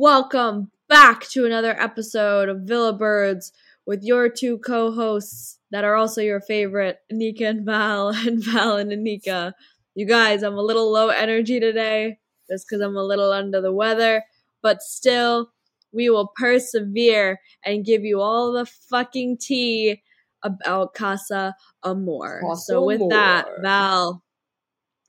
Welcome back to another episode of Villa Birds with your two co-hosts that are also your favorite, Anika and Val, and Val and Anika. You guys, I'm a little low energy today, just because I'm a little under the weather, but still, we will persevere and give you all the fucking tea about Casa Amor. Casa so with that, Val,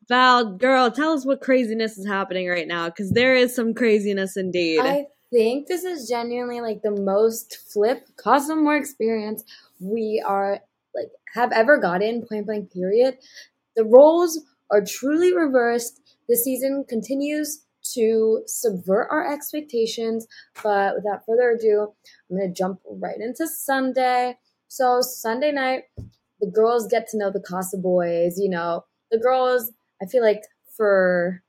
Val, girl, tell us what craziness is happening right now, because there is some craziness indeed. I think this is genuinely like the most flip Casa Amor experience we are like have ever gotten point blank period. The roles are truly reversed. The season continues to subvert our expectations, but without further ado, I'm gonna jump right into Sunday. So Sunday night, the girls get to know the Casa boys. You know, the girls. I feel like for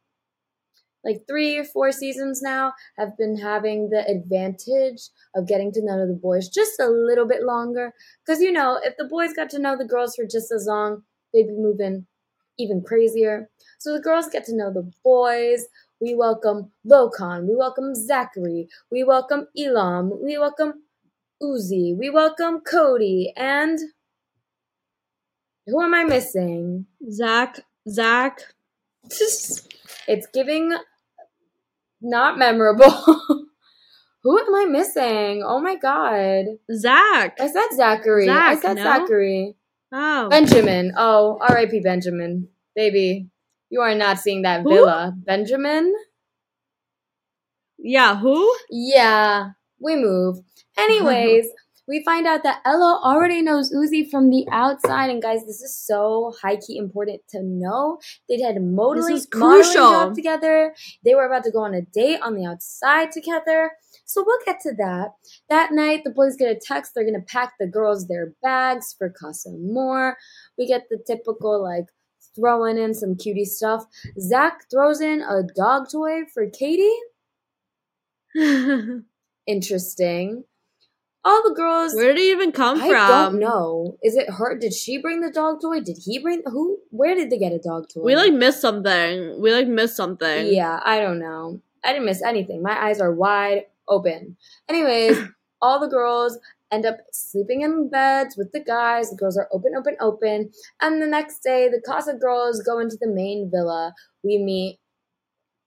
like three or four seasons now I've been having the advantage of getting to know the boys just a little bit longer. Because, you know, if the boys got to know the girls for just as long, they'd be moving even crazier. So the girls get to know the boys. We welcome Lochan. We welcome Zachary. We welcome Elam. We welcome Ouzy. We welcome Cody. And who am I missing? Zach, Zach, It's giving not memorable. Who am I missing? Oh my god. Zach. I said Zachary. I said no? Zachary. Oh, Benjamin. Oh, R.I.P. Benjamin. Baby, you are not seeing that Who? villa. Benjamin? yeah. Who? Yeah, we move. Anyways, we find out that Ella already knows Ouzy from the outside, and guys, this is so high key important to know. They had modeling, is modeling crucial. job together. They were about to go on a date on the outside together. So we'll get to that. That night, the boys get a text. They're gonna pack the girls their bags for Casa Amor. We get the typical like throwing in some cutie stuff. Zach throws in a dog toy for Katie interesting. All the girls. Where did he even come I from? I don't know. Is it her? Did she bring the dog toy? Did he bring who? Where did they get a dog toy? We like missed something. We like missed something. Yeah, I don't know. I didn't miss anything. My eyes are wide open. Anyways, all the girls end up sleeping in beds with the guys. The girls are open, open, open. And the next day, the Casa girls go into the main villa. We meet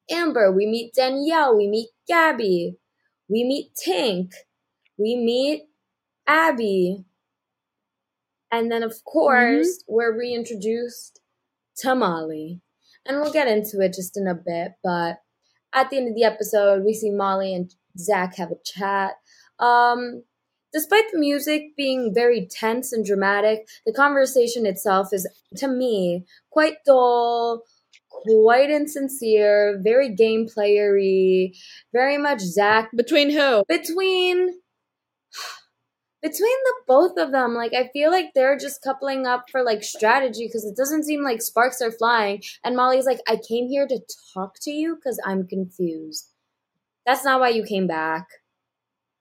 Amber. We meet Danielle. We meet Gabby. We meet Tink. We meet Abby. And then, of course, we're reintroduced to Molly. And we'll get into it just in a bit. But at the end of the episode, we see Molly and Zach have a chat. Um, despite the music being very tense and dramatic, the conversation itself is, to me, quite dull, quite insincere, very game playery, very much Zach Between who? between between the both of them like i feel like they're just coupling up for like strategy because it doesn't seem like sparks are flying. And molly's like i came here to talk to you because i'm confused. That's not why you came back.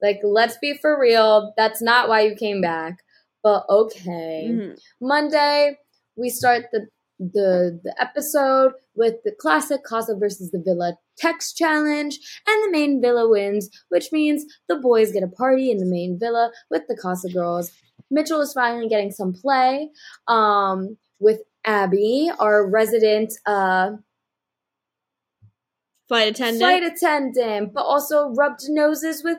Like let's be for real. That's not why you came back. But okay. Mhm. Monday, we start the the the episode with the classic Casa versus the Villa text challenge, and the main villa wins, which means the boys get a party in the main villa with the Casa girls. Mitchel is finally getting some play um, with Abby, our resident uh, Flight attendant. flight attendant, but also rubbed noses with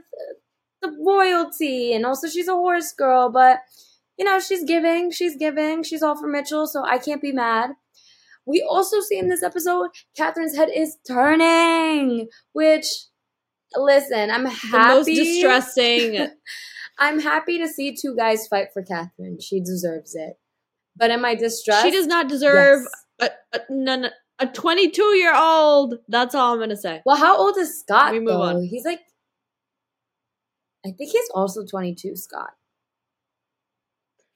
the royalty, and also she's a horse girl, but you know, she's giving, she's giving, she's all for Mitchel, so I can't be mad. We also see in this episode, Catherine's head is turning, which, listen, I'm the happy. most distressing. I'm happy to see two guys fight for Catherine. She deserves it. But am I distressed? she does not deserve Yes. a, a, none A 22 year old. That's all I'm gonna say. Well, how old is Scott? We move though? on. He's like, I think he's also 22. Scott.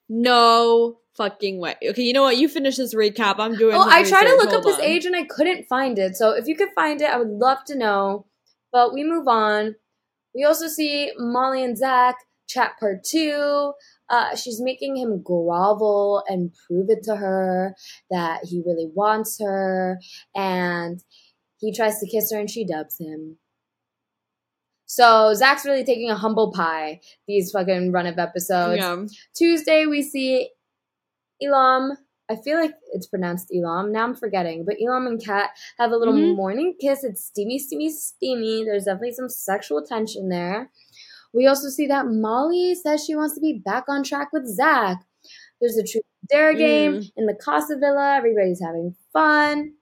No fucking way. Okay, you know what? You finish this recap. I'm doing. Oh, I tried to look up Hold his age and I couldn't find it. So if you could find it, I would love to know. But we move on. We also see Molly and Zach chat part two. Uh, she's making him grovel and prove it to her that he really wants her. And he tries to kiss her and she dubs him. So Zach's really taking a humble pie these fucking run of episodes. Yeah. Tuesday we see Elam. I feel like it's pronounced Elam. Now I'm forgetting. But Elam and Kat have a little Mhm. morning kiss. It's steamy, steamy, steamy. There's definitely some sexual tension there. We also see that Molly says she wants to be back on track with Zach. There's a true dare game Mm. in the Casa Villa. Everybody's having fun.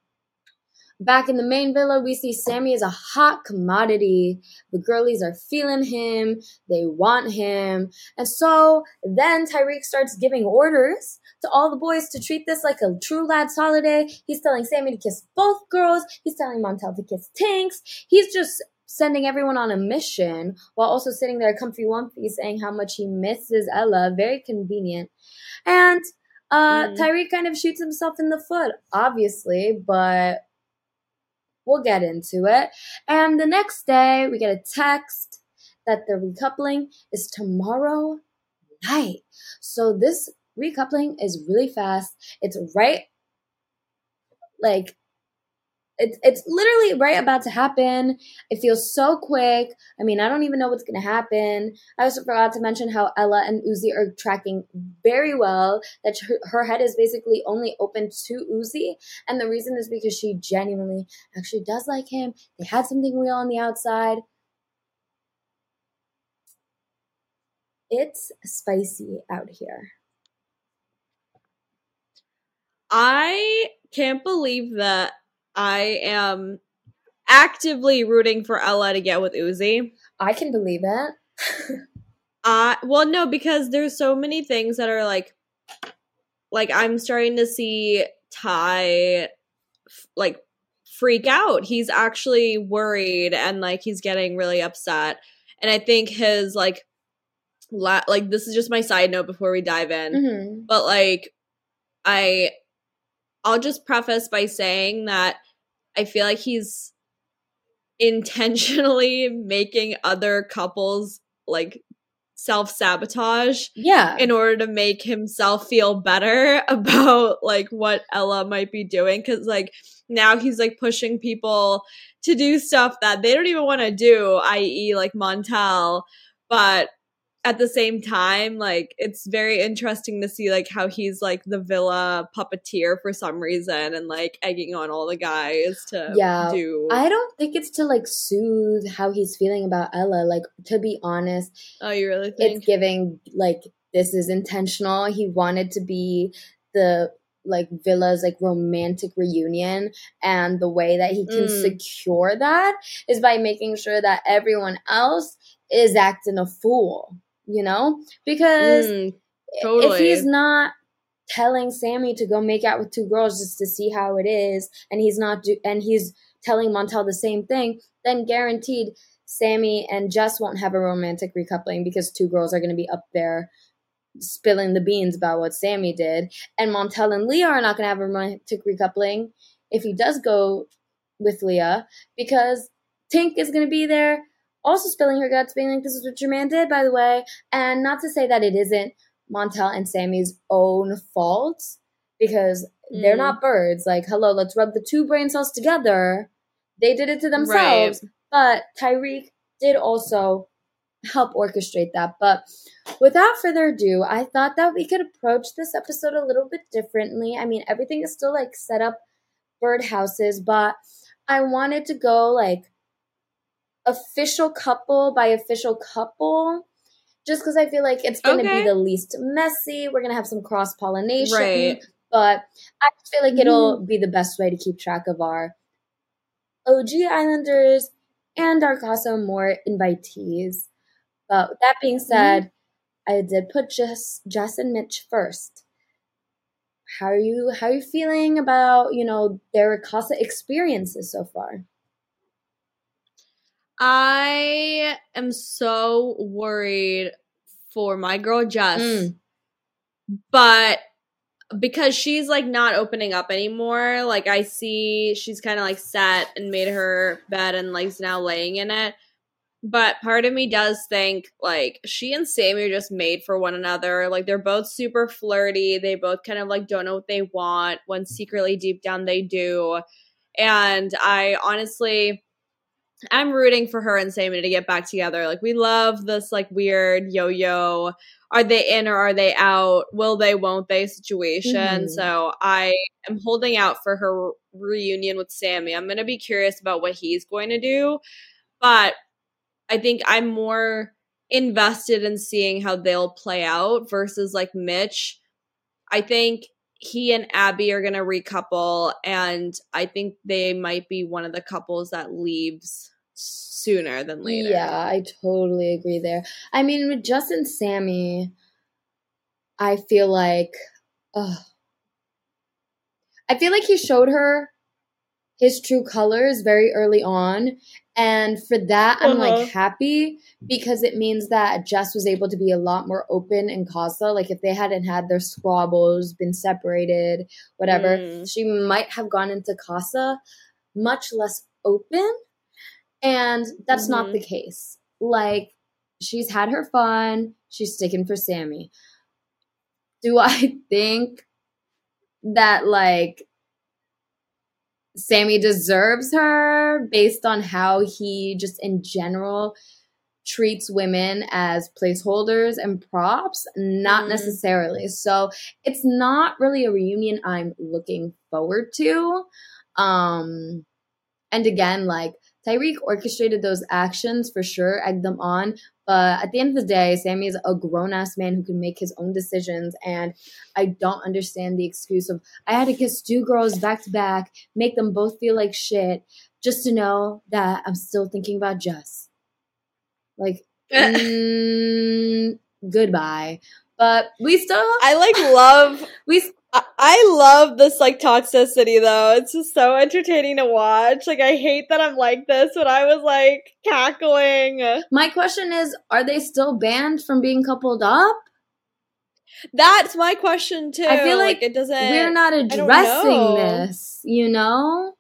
Back in the main villa, we see Sammy is a hot commodity. The girlies are feeling him. They want him. And so then Tyrique starts giving orders to all the boys to treat this like a true lads holiday. He's telling Sammy to kiss both girls. He's telling Montel to kiss Tinks. He's just sending everyone on a mission while also sitting there comfy wumpy saying how much he misses Ella. Very convenient. And uh, Mhm. Tyrique kind of shoots himself in the foot, obviously, but we'll get into it. And the next day, we get a text that the recoupling is tomorrow night. So this recoupling is really fast. It's right, like, it's it's literally right about to happen. It feels so quick. I mean, I don't even know what's gonna happen. I also forgot to mention how Ella and Ouzy are tracking very well. That her, her head is basically only open to Ouzy, and the reason is because she genuinely actually does like him. They had something real on the outside. It's spicy out here. I can't believe that I am actively rooting for Ella to get with Ouzy. I can believe it. Uh well no, because there's so many things that are like like I'm starting to see Ty f- like freak out. He's actually worried and like he's getting really upset. And I think his like la- like this is just my side note before we dive in. hmm but like i i'll just preface by saying that i feel like he's intentionally making other couples like self-sabotage Yeah. in order to make himself feel better about like what ella might be doing because like now he's like pushing people to do stuff that they don't even want to do i.e like montel but at the same time like it's very interesting to see like how he's like the villa puppeteer for some reason and like egging on all the guys to Yeah, do I don't think it's to like soothe how he's feeling about Ella. Like, to be honest, oh you really think it's giving like this is intentional. He wanted to be the like Villa's like romantic reunion, and the way that he can Mm. secure that is by making sure that everyone else is acting a fool. You know, because Mm, if he's not telling Sammy to go make out with two girls just to see how it is, and he's not do- and he's telling Montel the same thing, then guaranteed Sammy and Jess won't have a romantic recoupling because two girls are going to be up there spilling the beans about what Sammy did, and Montel and Leah are not going to have a romantic recoupling if he does go with Leah because Tink is going to be there. Also spilling her guts, being like, "This is what your man did, by the way," and not to say that it isn't Montel and Sammy's own fault because they're Mm. not birds. Like, hello, let's rub the two brain cells together. They did it to themselves, but Tyrique did also help orchestrate that. But without further ado, I thought that we could approach this episode a little bit differently. I mean, everything is still like set up birdhouses, but I wanted to go like official couple by official couple just because I feel like it's going to Okay. be the least messy. We're going to have some cross pollination. Right. But I feel like it'll mm-hmm. be the best way to keep track of our OG Islanders and our Casa Amor invitees. But with that being mm-hmm. said, I did put Jess, Jess and Mitch first. how are you how are you feeling about you know their casa experiences so far I am so worried for my girl Jess, Mm. but because she's like not opening up anymore, like I see she's kind of like sat and made her bed and like now laying in it. But part of me does think like she and Sammy are just made for one another. Like they're both super flirty. They both kind of like don't know what they want when secretly deep down they do. And I honestly I'm rooting for her and Sammy to get back together. Like we love this like weird yo-yo. Are they in or are they out? Will they, won't they situation. Mhm. So I am holding out for her reunion with Sammy. I'm going to be curious about what he's going to do. But I think I'm more invested in seeing how they'll play out versus like Mitch. I think he and Abby are going to recouple, and I think they might be one of the couples that leaves sooner than later. Yeah, I totally agree there. I mean, with Justin Sammy, I feel like, ugh. I feel like he showed her his true colors very early on. And for that, I'm Uh-huh. like happy because it means that Jess was able to be a lot more open in Casa. Like, if they hadn't had their squabbles, been separated, whatever, Mm. she might have gone into Casa much less open. And that's not Mhm. the case. Like, she's had her fun, she's sticking for Sammy. Do I think that, like, Sammy deserves her based on how he just in general treats women as placeholders and props? Not Mhm. necessarily. So it's not really a reunion I'm looking forward to. Um, and again, like Tyrique orchestrated those actions for sure, egged them on. But at the end of the day, Sammy is a grown ass man who can make his own decisions. And I don't understand the excuse of, I had to kiss two girls back to back, make them both feel like shit, just to know that I'm still thinking about Jess. Like, mm, goodbye. But we still, I like love we I- love this like toxicity though. It's just so entertaining to watch. Like I hate that I'm like this, but I was like cackling. My question is, are they still banned from being coupled up? That's my question too. I feel like it doesn't. We're not addressing this, you know?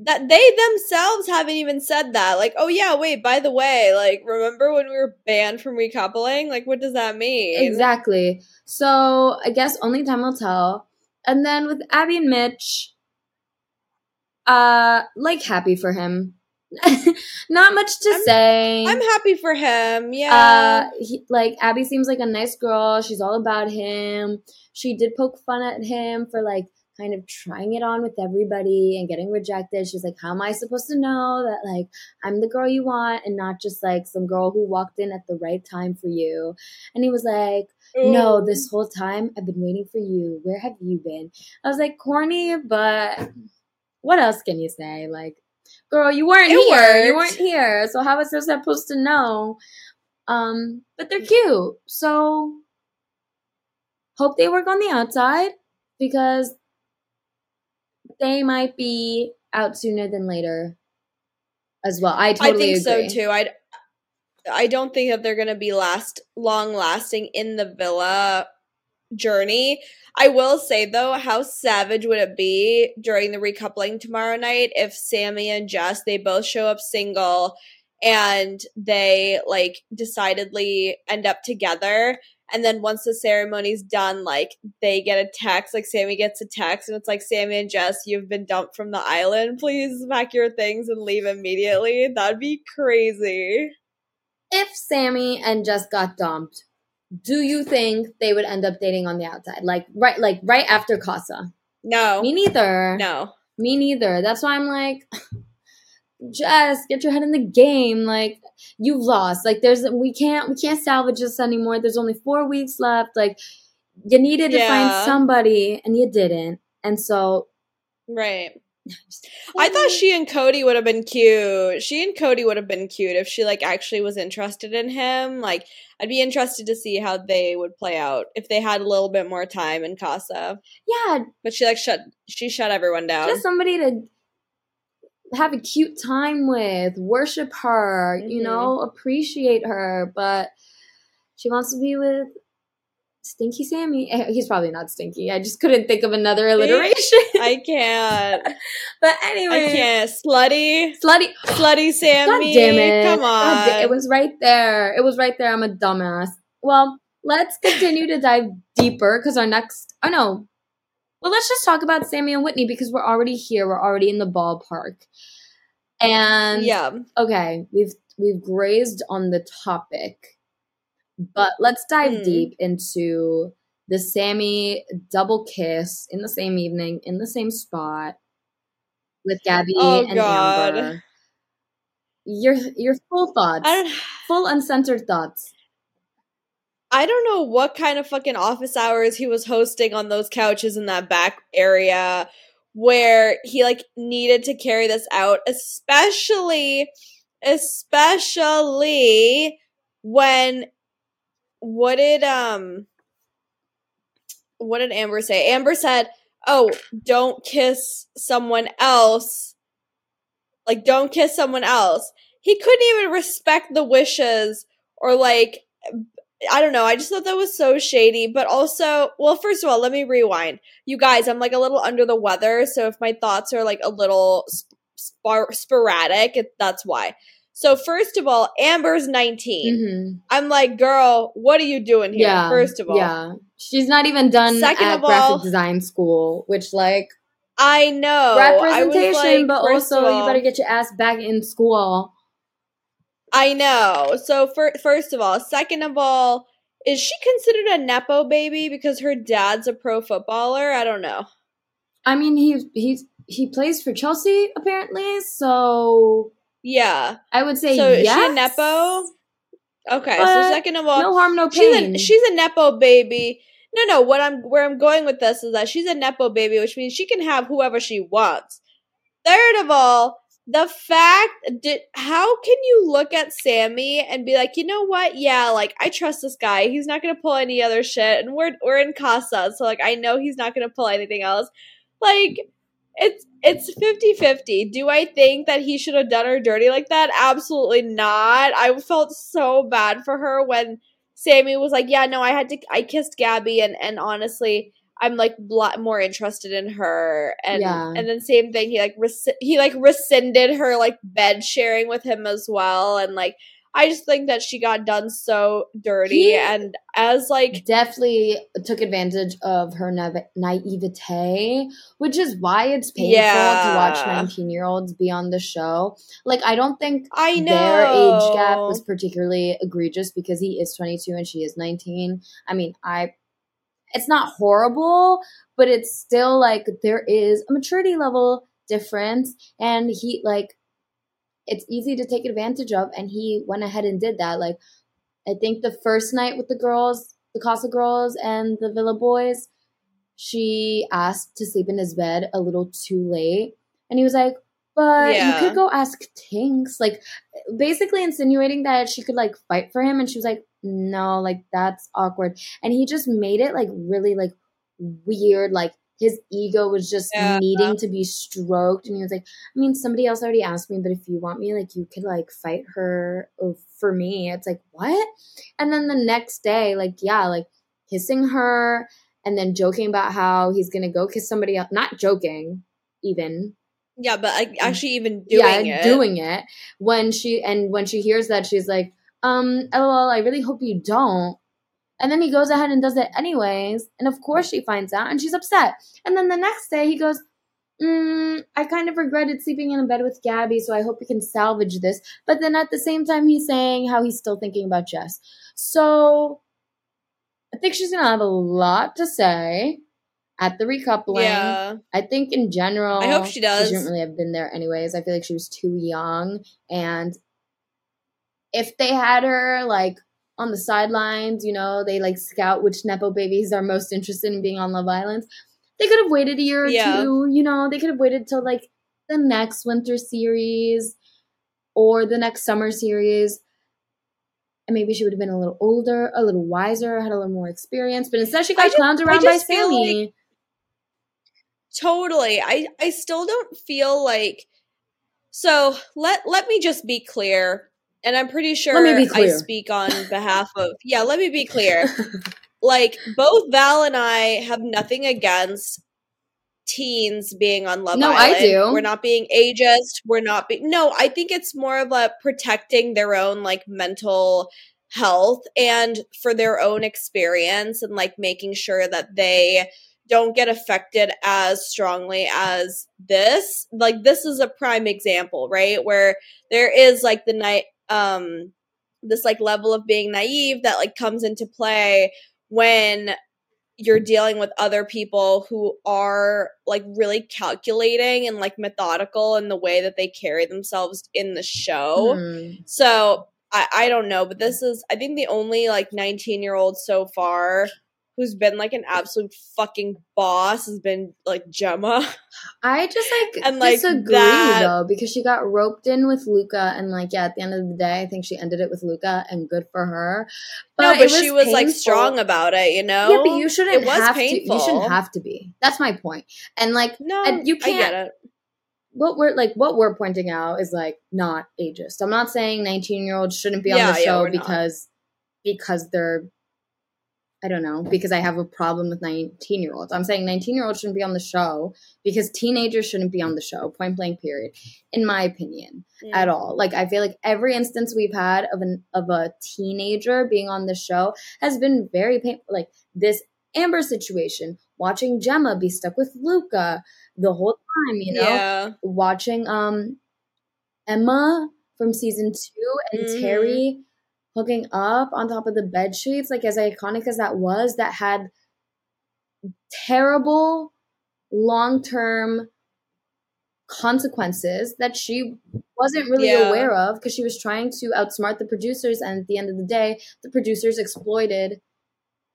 That they themselves haven't even said that. Like, oh yeah, wait. By the way, like, remember when we were banned from recoupling? Like, what does that mean? Exactly. So I guess only time will tell. And then with Abby and Mitch, uh, like happy for him. Not much to I'm- say. I'm happy for him. Yeah. uh he, like abby seems like a nice girl she's all about him she did poke fun at him for like kind of trying it on with everybody and getting rejected. She's like how am i supposed to know that like i'm the girl you want and not just like some girl who walked in at the right time for you? And he was like no this whole time i've been waiting for you. Where have you been? I was like corny but what else can you say? Like girl you weren't It here. You weren't here. So how was I supposed to know? Um but they're cute. So hope they work on the outside because they might be out sooner than later as well i I think agree so too. I I don't think that they're going to be last long lasting in the villa journey. I will say though, how savage would it be during the recoupling tomorrow night if Sammy and Jess they both show up single and they like decidedly end up together. And then once the ceremony's done like they get a text like Sammy gets a text and it's like Sammy and Jess you've been dumped from the island. Please pack your things and leave immediately. That'd be crazy. If sammy and jess got dumped do you think they would end up dating on the outside? Like right like right after casa? No. Me neither. No. Me neither. That's why I'm like, Jess, get your head in the game. Like, you've lost. Like, there's we can't we can't salvage this anymore. There's only four weeks left. Like, you needed to find somebody, and you didn't. And so, right I thought she and Cody would have been cute. She and Cody would have been cute if she like actually was interested in him. Like I'd be interested to see how they would play out if they had a little bit more time in Casa. Yeah, But she like shut she shut everyone down. just somebody to have a cute time with, worship her, you Mhm. know, appreciate her, but she wants to be with Stinky Sammy. Eh, He's probably not stinky. I just couldn't think of another alliteration. I can't. but anyway, I can't. Slutty. slutty. Slutty Sammy. God damn it! Come on. da- it was right there. It was right there. I'm a dumbass. Well, let's continue to dive deeper because our next. Oh no. Well, let's just talk about Sammy and Whitney because we're already here. We're already in the ballpark. And yeah. okay, we've we've grazed on the topic, but let's dive Hmm. deep into the Sammy double kiss in the same evening in the same spot with Gabby Oh, and God. Amber. Your your full thoughts, full uncensored thoughts. I don't know what kind of fucking office hours he was hosting on those couches in that back area where he like needed to carry this out, especially especially when what did um what did Amber say? Amber said, "Oh, don't kiss someone else. Like don't kiss someone else." He couldn't even respect the wishes or like I don't know. I just thought that was so shady. But also, well, first of all, let me rewind. You guys, I'm like a little under the weather. So if my thoughts are like a little spar- sporadic, it, that's why. So, first of all, Amber's 19. Mhm. I'm like, girl, what are you doing here? Yeah. First of all, yeah, she's not even done Second at of graphic all- design school, which like I know. I representation, like, but also you better get your ass back in school. I know. So, for, first of all, second of all, is she considered a Nepo baby because her dad's a pro footballer? I don't know. I mean, he he's he plays for Chelsea apparently, so Yeah. I would say So is yes. she a nepo? Okay, so second of all, no harm, no she's pain. a she's a nepo baby. No, no. What I'm where I'm going with this is that she's a nepo baby, which means she can have whoever she wants. Third of all, the fact did how can you look at Sammy and be like, you know what? Yeah, like I trust this guy. He's not gonna pull any other shit, and we're we're in casa, so like I know he's not gonna pull anything else. Like it's it's 50-50. Do I think that he should have done her dirty like that? Absolutely not. I felt so bad for her when Sammy was like, "Yeah, no, I had to I kissed Gabby and and honestly, I'm like bl- more interested in her." And Yeah. and then same thing, he like res- he like rescinded her like bed sharing with him as well and like I just think that she got done so dirty He- and as like Definitely took advantage of her naive- naivete, which is why it's painful to watch 19 year olds be on the show. Like, I don't think I know their age gap was particularly egregious because he is 22 and she is 19. I mean, I it's not horrible, but it's still like there is a maturity level difference and he like it's easy to take advantage of and he went ahead and did that. Like I think the first night with the girls, the Casa girls and the Villa boys, she asked to sleep in his bed a little too late. And he was like, but Yeah. you could go ask Tinks. Like, basically insinuating that she could, like, fight for him. And she was like, no, like, that's awkward. And he just made it, like, really, like, weird. Like, his ego was just Yeah. needing to be stroked. And he was like, I mean, somebody else already asked me, but if you want me, like, you could, like, fight her uh, for me. It's like, what? And then the next day, like, yeah, like, kissing her and then joking about how he's gonna go kiss somebody else. Not joking, even. yeah, but like mm. actually even doing yeah, it. doing it. When she and when she hears that, she's like, um, lol, I really hope you don't. And then he goes ahead and does it anyways. And of course she finds out and she's upset. And then the next day he goes, mm, I kind of regretted sleeping in a bed with Gabby, so I hope we can salvage this. But then at the same time, he's saying how he's still thinking about Jess. So I think she's gonna have a lot to say at the recoupling. Yeah. I think in general, I hope she does. She shouldn't really have been there anyways. I feel like she was too young, and if they had her like on the sidelines, you know, they like scout which nepo babies are most interested in being on Love Island. They could have waited a year or Yeah. two. You know, they could have waited till like the next winter series or the next summer series. And maybe she would have been a little older, a little wiser, had a little more experience. But instead, she got just- clowned around by Sammy. Totally. I I still don't feel like so let let me just be clear. And I'm pretty sure I speak on behalf of Yeah, let me be clear. like both Val and I have nothing against teens being on Love No, I do. We're not being ageist. We're not being No, I think it's more of a protecting their own like mental health and for their own experience and like making sure that they don't get affected as strongly as this. Like this is a prime example, right? Where there is like the night um this like level of being naive that like comes into play when you're dealing with other people who are like really calculating and like methodical in the way that they carry themselves in the show. Hmm. So I, I don't know, but this is I think the only like 19 year old so far who's been like an absolute fucking boss has been like Gemma. I just like And, like, disagree that- though because she got roped in with Luca and like yeah at the end of the day I think she ended it with Luca and good for her. no, it but she was like strong about it, you know? Yeah, but you shouldn't It was have painful. to. You shouldn't have to be. That's my point. And like No, and you I get can't- it. what we're like what we're pointing out is like not ageist. I'm not saying 19 year olds shouldn't be on Yeah, the show not. because because they're I don't know because I have a problem with 19 year olds. I'm saying 19 year olds shouldn't be on the show because teenagers shouldn't be on the show. Point blank. Period. In my opinion, Mm. at all. Like I feel like every instance we've had of an of a teenager being on the show has been very painful. Like this Amber situation, watching Gemma be stuck with Luca the whole time, you know, Yeah. watching um Emma from season two and Mhm. Terry hooking up on top of the bed sheets, like as iconic as that was, that had terrible long term consequences that she wasn't really Yeah. aware of because she was trying to outsmart the producers and at the end of the day the producers exploited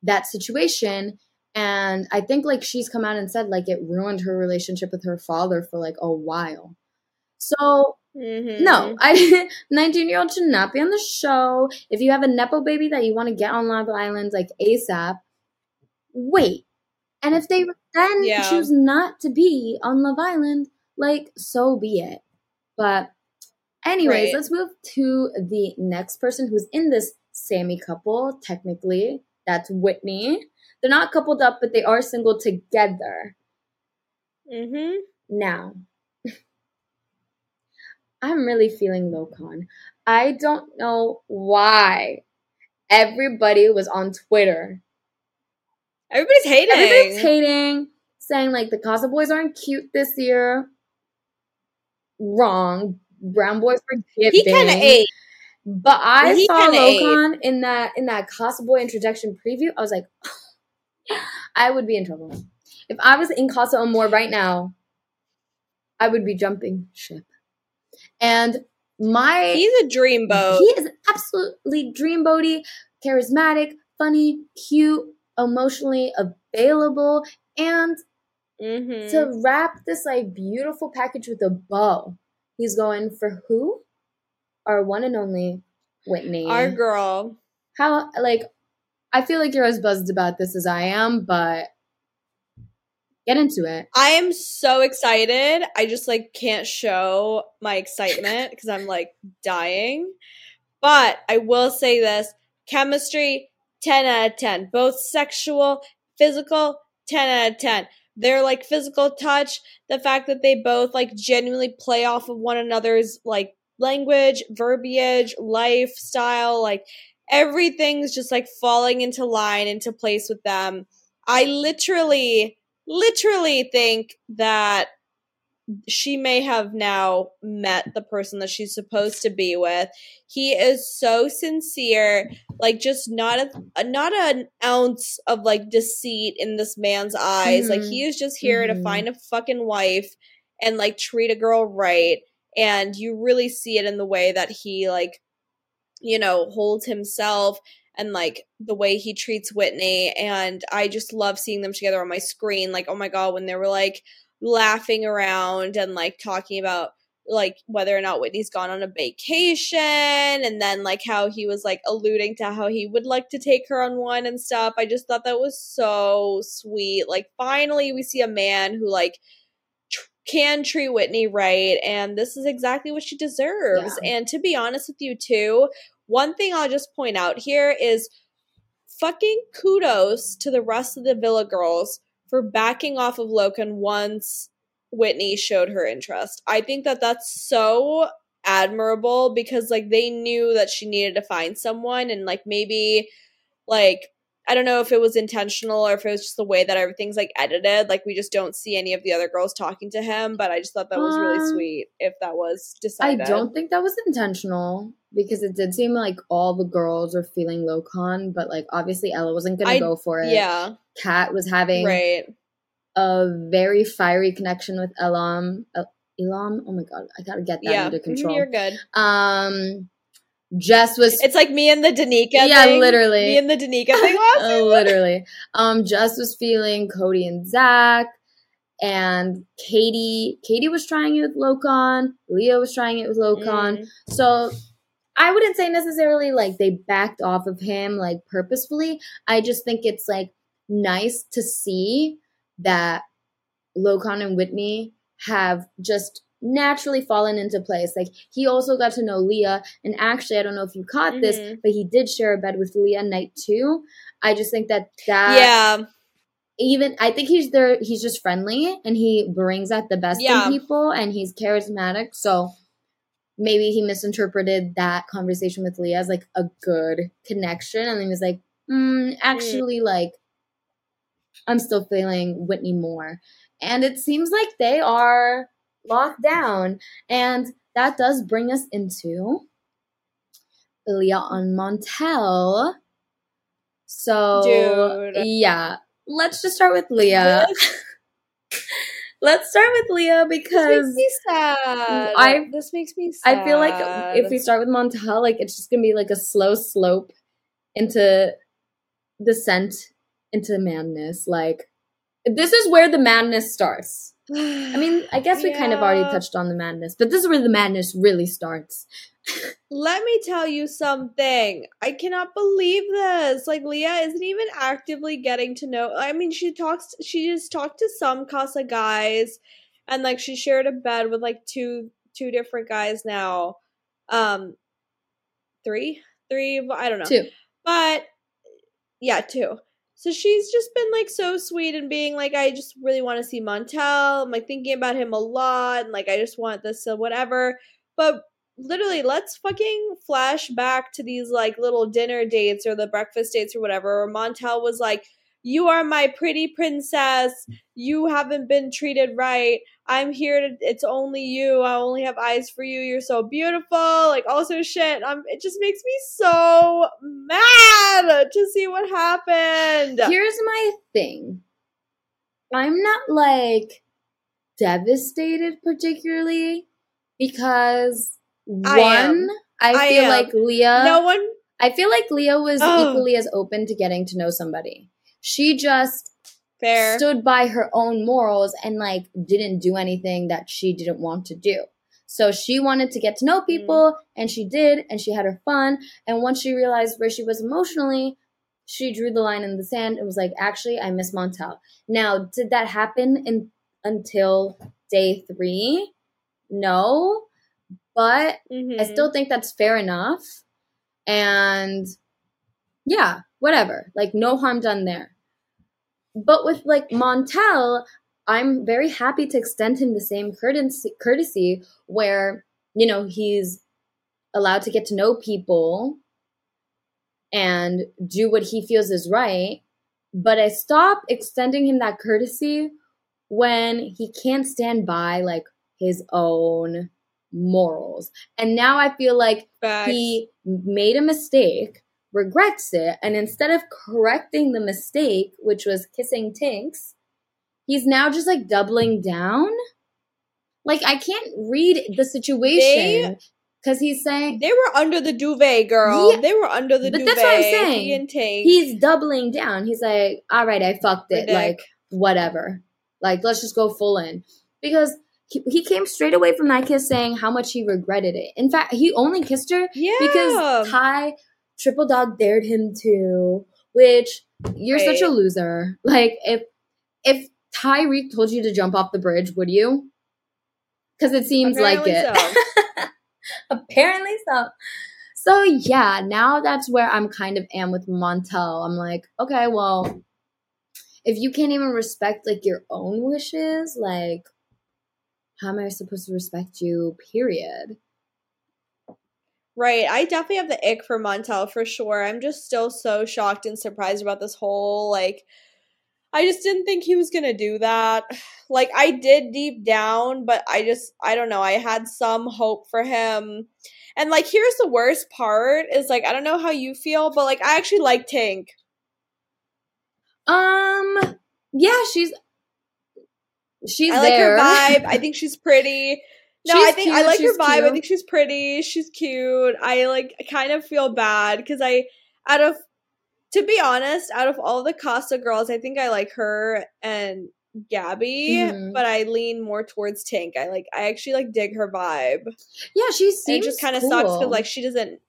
that situation and i think like she's come out and said like it ruined her relationship with her father for like a while so Mhm. no, I 19 year old should not be on the show. If you have a nepo baby that you want to get on Love Island like ASAP, wait. And if they then Yeah. choose not to be on Love Island, like so be it. But anyways, Right. let's move to the next person who's in this Sammy couple. Technically, that's Whitney. They're not coupled up, but they are single together. Mm-hmm. Now, I'm really feeling Lochan. I don't know why everybody was on Twitter. Everybody's hating. Everybody's hating, saying like the Casa Boys aren't cute this year. Wrong. Brown boys were giving. He kind of ate. But I He saw ate. Lochan in that in that Casa Boy introduction preview. I was like, I would be in trouble. If I was in Casa Amor right now, I would be jumping ship. And my He's a dreamboat. he is absolutely dreamboaty, charismatic, funny, cute, emotionally available, and Mhm. to wrap this like beautiful package with a bow, he's going for who? Our one and only Whitney. Our girl. How like I feel like you're as buzzed about this as I am, but get into it. I am so excited. I just like can't show my excitement because I'm like dying. But I will say this chemistry 10 out of 10. Both sexual, physical 10 out of 10. Their like physical touch, the fact that they both like genuinely play off of one another's like language, verbiage, lifestyle, like everything's just like falling into line, into place with them. I literally literally think that she may have now met the person that she's supposed to be with. He is so sincere, like just not a not an ounce of like deceit in this man's eyes. Like Mhm. he is just here to Mhm. find a fucking wife and like treat a girl right. And you really see it in the way that he like you know holds himself and like the way he treats Whitney and I just love seeing them together on my screen like oh my god when they were like laughing around and like talking about like whether or not Whitney's gone on a vacation and then like how he was like alluding to how he would like to take her on one and stuff. I just thought that was so sweet. Like finally we see a man who like tr- can treat Whitney right and this is exactly what she deserves. Yeah. And to be honest with you too, one thing I'll just point out here is fucking kudos to the rest of the Villa girls for backing off of Lochan once Whitney showed her interest. I think that that's so admirable because like they knew that she needed to find someone and like maybe like I don't know if it was intentional or if it was just the way that everything's like edited. Like we just don't see any of the other girls talking to him, but I just thought that was really Um, sweet if that was decided. I don't think that was intentional because it did seem like all the girls were feeling Lochan, but like obviously Ella wasn't gonna I- go for it. Yeah, Kat was having right. a very fiery connection with Elam. El- Elam, oh my god, I gotta get that Yeah, under mhm, control. you're good. Um, Jess was It's like me and the Danica. Yeah, thing. literally. Me and the Danica thing last Uh, literally. Um, Jess was feeling Cody and Zach, and Katie. Katie was trying it with Lochan. Leah was trying it with Lochan. Mm. So I wouldn't say necessarily like they backed off of him like purposefully. I just think it's like nice to see that Lochan and Whitney have just naturally fallen into place. Like he also got to know Leah, and actually, I don't know if you caught this, Mhm. but he did share a bed with Leah night two. I just think that that yeah, even I think he's there. He's just friendly and he brings out the best Yeah. in people, and he's charismatic. So maybe he misinterpreted that conversation with Leah as like a good connection, and then he was like, mm, actually, like I'm still feeling Whitney more, and it seems like they are locked down, and that does bring us into Leah on Montel. So Dude. yeah, let's just start with Leah. let's start with Leah this because makes me sad. I- this makes me sad. I feel like if we start with Montel, like it's just gonna be like a slow slope into descent into madness. Like this is where the madness starts. I mean, I guess we kind of already touched on the madness, but this is where the madness really starts. Let me tell you something. I cannot believe this. Like Leah isn't even actively getting to know. I mean, she talks. She just talked to some Casa guys, and like she shared a bed with like two two different guys now. Um, three, three. I don't know. Too. But yeah, two. So she's just been like so sweet and being like, I just really want to see Montel. I'm like thinking about him a lot and like I just want this so whatever. But literally, let's fucking flash back to these like little dinner dates or the breakfast dates or whatever, where Montel was like, You are my pretty princess. You haven't been treated right. I'm here to it's only you. I only have eyes for you. You're so beautiful. Like also shit. Um it just makes me so mad to see what happened. Here's my thing. I'm not like devastated particularly because I one, am. I I feel am. like Leah no one I feel like Leah was Ugh. equally as open to getting to know somebody. She just fair. stood by her own morals and like didn't do anything that she didn't want to do. So she wanted to get to know people and she did and she had her fun and once she realized where she was emotionally, she drew the line in the sand and was like, "Actually, I miss Montel." Now, did that happen in until day 3? No. But I Mhm. still think that's fair enough. And yeah, whatever. Like, no harm done there. But with like Montel, I'm very happy to extend him the same courtesy, where, you know, he's allowed to get to know people and do what he feels is right. But I stop extending him that courtesy when he can't stand by like his own morals. And now I feel like Facts. he made a mistake, regrets it, and instead of correcting the mistake, which was kissing Tinks, he's now just like doubling down. Like I can't read the situation because he's saying They were under the duvet, girl. Yeah. they were under the But duvet. that's what I'm saying. He and Tank. he's doubling down. He's like, all right, I fucked it. Like whatever. Like, let's just go full in. Because he, he came straight away from that kiss saying how much he regretted it. In fact, he only kissed her Yeah. because Ty triple dog dared him to, which you're such a loser. Like if if Tyrique told you to jump off the bridge, would you? Because it seems like Apparently it. Apparently so. So yeah, now that's where I'm kind of am with Montel. I'm like, okay, well, if you can't even respect like your own wishes, like how am I supposed to respect you? Period. Right. I definitely have the ick for Montel for sure. I'm just still so shocked and surprised about this whole like I just didn't think he was going to do that. Like I did deep down, but I just I don't know. I had some hope for him. And like here's the worst part is like I don't know how you feel, but like I actually like Tank. Um, yeah, she's she's I like there. her vibe. I think she's pretty. No, She's I think I like her vibe. I think she's pretty. She's cute. I like kind of feel bad because I, out of, to be honest, out of all the Casa girls, I think I like her and Gabby, Mhm. but I lean more towards Tank. I like. I actually like dig her vibe. yeah, she And it just kind of cool. sucks because like she doesn't.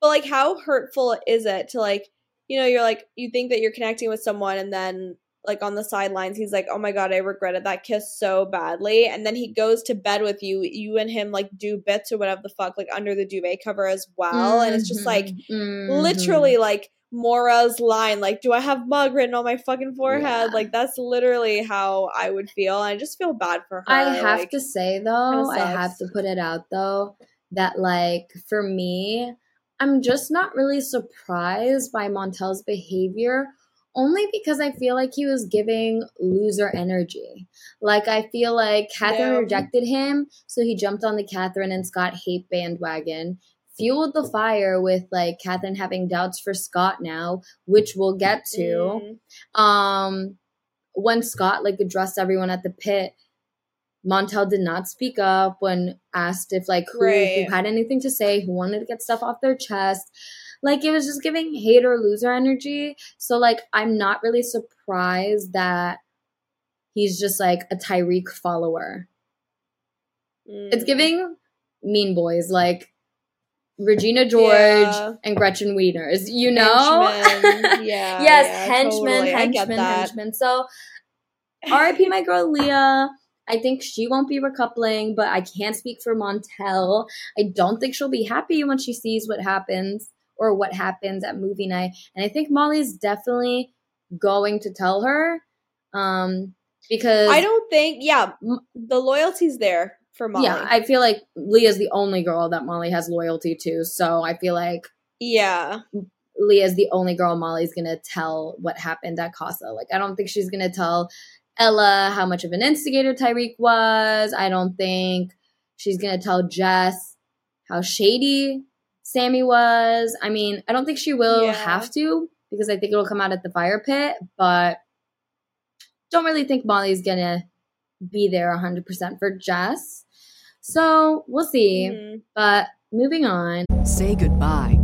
But like, how hurtful is it to like, you know, you're like you think that you're connecting with someone, and then like on the sidelines, he's like, "Oh my god, I regretted that kiss so badly," and then he goes to bed with you. You and him like do bits or whatever the fuck, like under the duvet cover as well, and it's just like Mhm, mhm. literally like. Mora's line, like, do I have mug written on my fucking forehead? Yeah. Like, that's literally how I would feel. And I just feel bad for her. I have like- to say though, I have to put it out though that like for me, I'm just not really surprised by Montel's behavior only because I feel like he was giving loser energy. Like I feel like Catherine Yeah. rejected him, so he jumped on the Catherine and Scott hate bandwagon. Fueled the fire with like Catherine having doubts for Scott now, which we'll get to Mm. um when Scott like addressed everyone at the pit, Montel did not speak up when asked if like who, Right. who had anything to say, who wanted to get stuff off their chest. Like it was just giving hater loser energy. So like I'm not really surprised that he's just like a Tyrique follower. It's Mm. giving mean boys like Regina George Yeah. and Gretchen Wieners, you know? Henchmen. Yeah. yes, yeah, henchmen, totally. Henchmen, henchmen. So, RIP my girl Leah. I think she won't be recoupling, but I can't speak for Montel. I don't think she'll be happy when she sees what happens or what happens at movie night. And I think Molly's definitely going to tell her. Um, because I don't think, yeah, the loyalty's there for Molly. yeah, I feel like Leah's the only girl that Molly has loyalty to. So I feel like yeah. Leah's the only girl Molly's gonna tell what happened at Casa. Like, I don't think she's gonna tell Ella how much of an instigator Tyrique was. I don't think she's gonna tell Jess how shady Sammy was. I mean, I don't think she will Yeah. have to because I think it'll come out at the fire pit, but don't really think Molly's gonna be there 100% for Jess. So we'll see. Mhm. But moving on. Say goodbye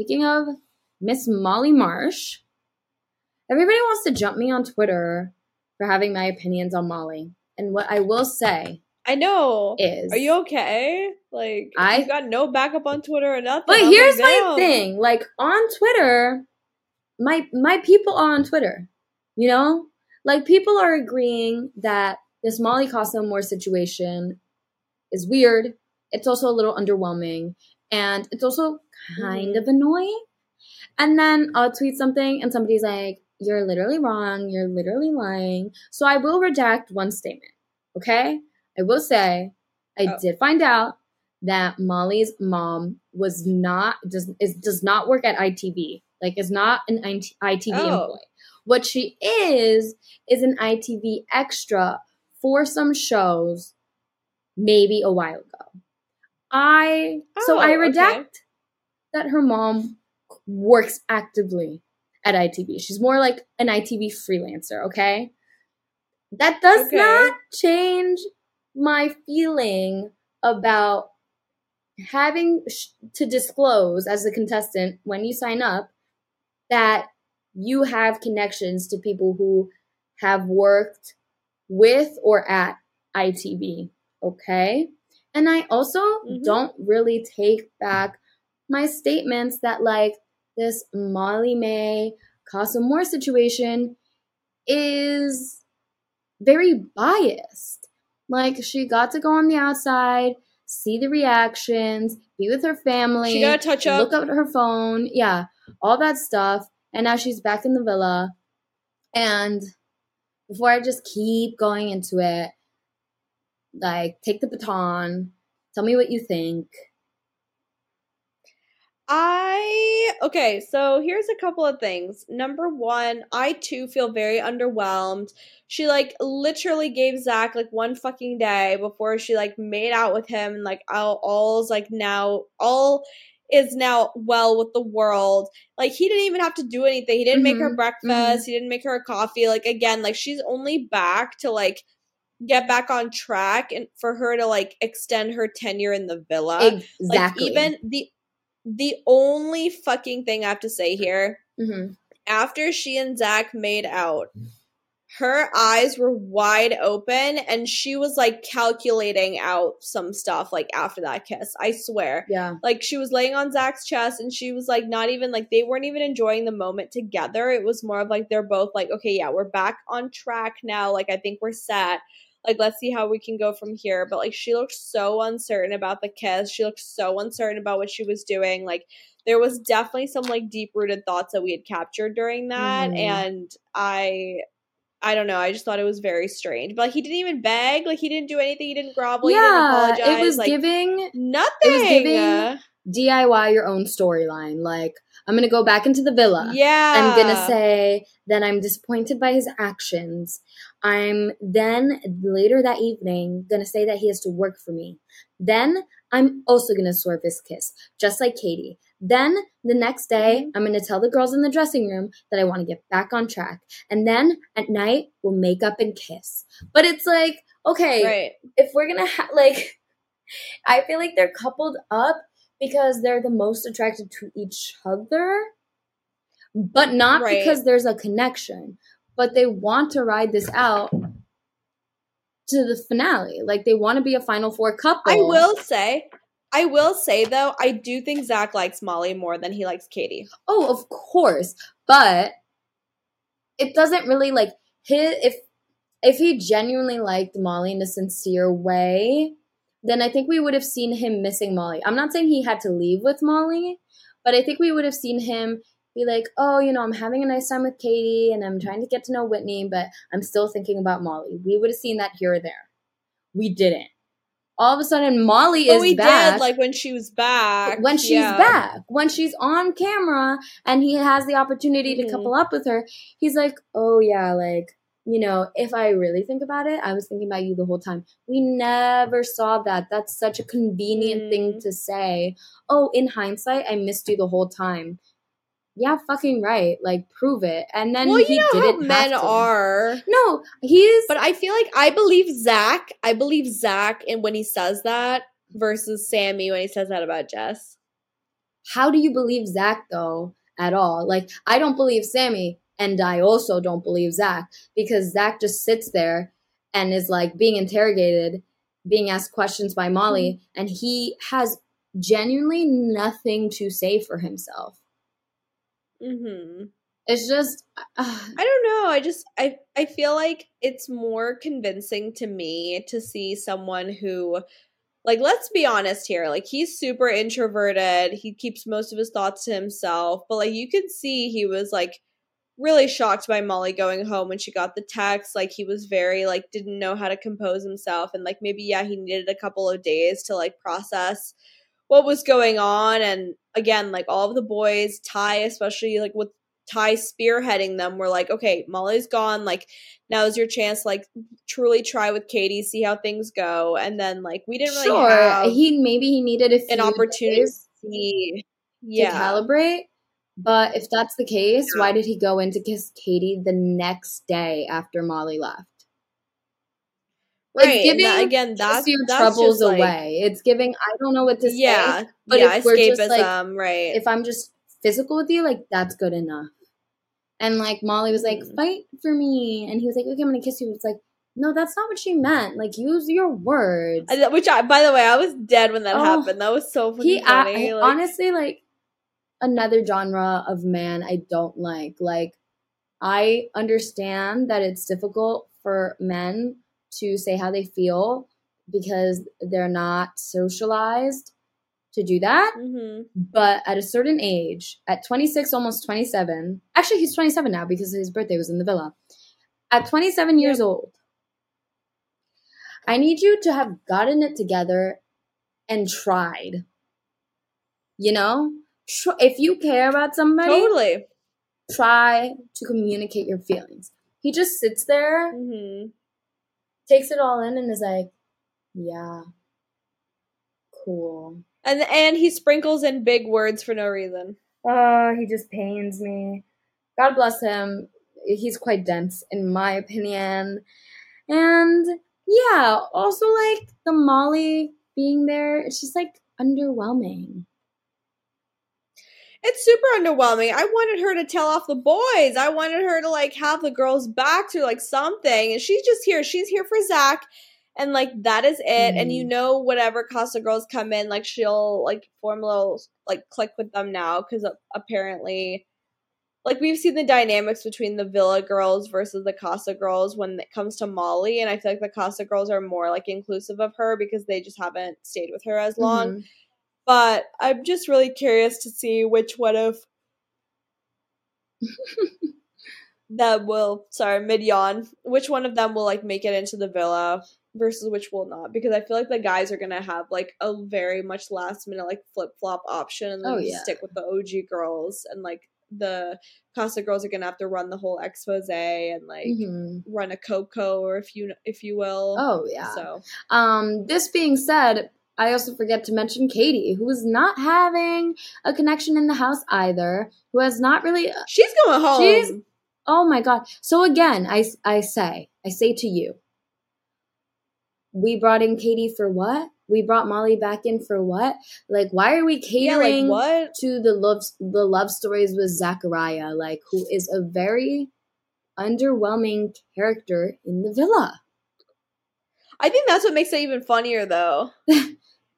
Speaking of Miss Molly Marsh, everybody wants to jump me on Twitter for having my opinions on Molly. And what I will say I know. is Are you okay? Like, I- you got no backup on Twitter or nothing. But I'm here's like, my thing. Like on Twitter, my my people are on Twitter. You know? Like people are agreeing that this Molly Casa Amor situation is weird. It's also a little underwhelming. And it's also kind Mhm. of annoying. And then I'll tweet something and somebody's like, You're literally wrong. You're literally lying. So I will redact one statement. Okay? I will say I Oh. did find out that Molly's mom was not does is does not work at ITV. Like is not an ITV Oh. employee. What she is is an ITV extra for some shows maybe a while ago. I so I Oh, redact okay. That her mom works actively at ITV. She's more like an ITV freelancer, okay? That does Okay. not change my feeling about having to disclose as a contestant when you sign up that you have connections to people who have worked with or at ITV, okay? And I also Mhm. don't really take back my statements that like this Molly May Casa Amor situation is very biased. Like she got to go on the outside, see the reactions, be with her family, She got to touch up. look at her phone, yeah, all that stuff. And now she's back in the villa. And before I just keep going into it, like take the baton, tell me what you think. I okay, so here's a couple of things. Number one, I too feel very underwhelmed. She like literally gave Zach like one fucking day before she like made out with him and like all all's like now all is now well with the world. Like he didn't even have to do anything. He didn't make her Mhm, breakfast. He didn't make her a coffee. Like again, like she's only back to like get back on track and for her to like extend her tenure in the villa. exactly. Like even the the only fucking thing I have to say here, Mhm. after she and Zach made out, her eyes were wide open and she was like calculating out some stuff like after that kiss. I swear. yeah. Like she was laying on Zach's chest and she was like not even like they weren't even enjoying the moment together. It was more of like they're both like, okay, yeah, we're back on track now. Like I think we're set. Like let's see how we can go from here. But like she looked so uncertain about the kiss. She looked so uncertain about what she was doing. Like there was definitely some like deep rooted thoughts that we had captured during that. Mhm. And I I don't know. I just thought it was very strange. But like, he didn't even beg. Like he didn't do anything. He didn't grovel. he didn't yeah, apologize. it was like, giving nothing. It was giving- DIY your own storyline. Like, I'm gonna go back into the villa. Yeah. I'm gonna say that I'm disappointed by his actions. I'm then later that evening gonna say that he has to work for me. Then I'm also gonna swerve his kiss, just like Katie. Then the next day. I'm gonna tell the girls in the dressing room that I wanna get back on track. And then at night, we'll make up and kiss. But it's like, okay, Right. if we're gonna ha- like i feel like they're coupled up because they're the most attracted to each other but not Right. because there's a connection but they want to ride this out to the finale. Like they want to be a final four couple. I will say, I will say though, I do think Zach likes Molly more than he likes Katie. oh of course but it doesn't really like his if if he genuinely liked molly in a sincere way then i think we would have seen him missing molly. I'm not saying he had to leave with molly but i think we would have seen him be like oh you know i'm having a nice time with katie and i'm trying to get to know whitney but i'm still thinking about molly we would have seen that here or there we didn't all of a sudden molly But is we back did like when she was back. when she's yeah. back, when she's on camera and he has the opportunity Mhm. to couple up with her, he's like, oh yeah, like, you know, if I really think about it, I was thinking about you the whole time. We never saw that. That's such a convenient thing Mm. to say. Oh, in hindsight, I missed you the whole time. Yeah, fucking right. Like, prove it. And then Well, he you know didn't men are. No, he's. But I feel like I believe Zach. I believe Zach and when he says that versus Sammy when he says that about Jess. how do you believe Zach though at all? Like, I don't believe Sammy, and I also don't believe Zach because Zach just sits there and is like being interrogated, being asked questions by Molly, mm-hmm. and he has genuinely nothing to say for himself. Mm-hmm. It's just, uh, I don't know. I just I I feel like it's more convincing to me to see someone who like let's be honest here. Like he's super introverted. He keeps most of his thoughts to himself, but like you could see he was like really shocked by Molly going home when she got the text. Like he was very like didn't know how to compose himself and like maybe yeah, he needed a couple of days to like process what was going on and again like all of the boys ty especially like with Ty spearheading them were like, okay, Molly's gone. Like, now is your chance, like, truly try with Katie, see how things go. And then, like, we didn't really sure, he maybe he needed a few an opportunity to days see. to Yeah. calibrate. But if that's the case, Yeah. why did he go in to kiss Katie the next day after Molly left? Right. It's giving that- again, that's, your that's troubles like, away. It's giving I don't know what to say. yeah. but yeah. if we're escapism, just, like, right. If I'm just physical with you, like that's good enough. And like Molly was like, Mhm. fight for me. And he was like, okay, I'm gonna kiss you. It's like, no, that's not what she meant. Like, use your words. I- which, I, by the way, I was dead when that Oh. happened. That was so fucking he funny. I, like, honestly like another genre of man I don't like. Like I understand that it's difficult for men to say how they feel because they're not socialized to do that. mhm. But at a certain age, at 26, almost 27, actually he's 27 now because his birthday was in the villa. At 27 years old, I need you to have gotten it together and tried. You know? If you care about somebody, Totally. try to communicate your feelings. He just sits there, hmm takes it all in, and is like, yeah, cool. And and he sprinkles in big words for no reason. Oh, he just pains me. God bless him. He's quite dense, in my opinion. And yeah, also like the Molly being there, it's just like underwhelming. It's super underwhelming. I wanted her to tell off the boys. I wanted her to like have the girls back to like something. And she's just here. She's here for Zach. And like that is it. And you Mhm. know, whatever Casa girls come in, like she'll like form a little like click with them now because apparently, like we've seen the dynamics between the Villa girls versus the Casa girls when it comes to Molly. And I feel like the Casa girls are more like inclusive of her because they just haven't stayed with her as long Mhm. But I'm just really curious to see which one of that will sorry mid yawn which one of them will like make it into the villa versus which will not because I feel like the guys are gonna have like a very much last minute like flip flop option and then Oh, yeah. stick with the OG girls and like the Casa girls are gonna have to run the whole expose and like Mhm. run a Coco or if you if you will. Oh yeah. So Um, this being said, I also forget to mention Katie, who is not having a connection in the house either, who has not really uh, she's going home. She's- Oh my god. So again, I I say, I say to you, we brought in Katie for what? We brought Molly back in for what? Like why are we yeah, like catering to the love the love stories with Zachariah, like who is a very underwhelming character in the villa. I think that's what makes it even funnier, though.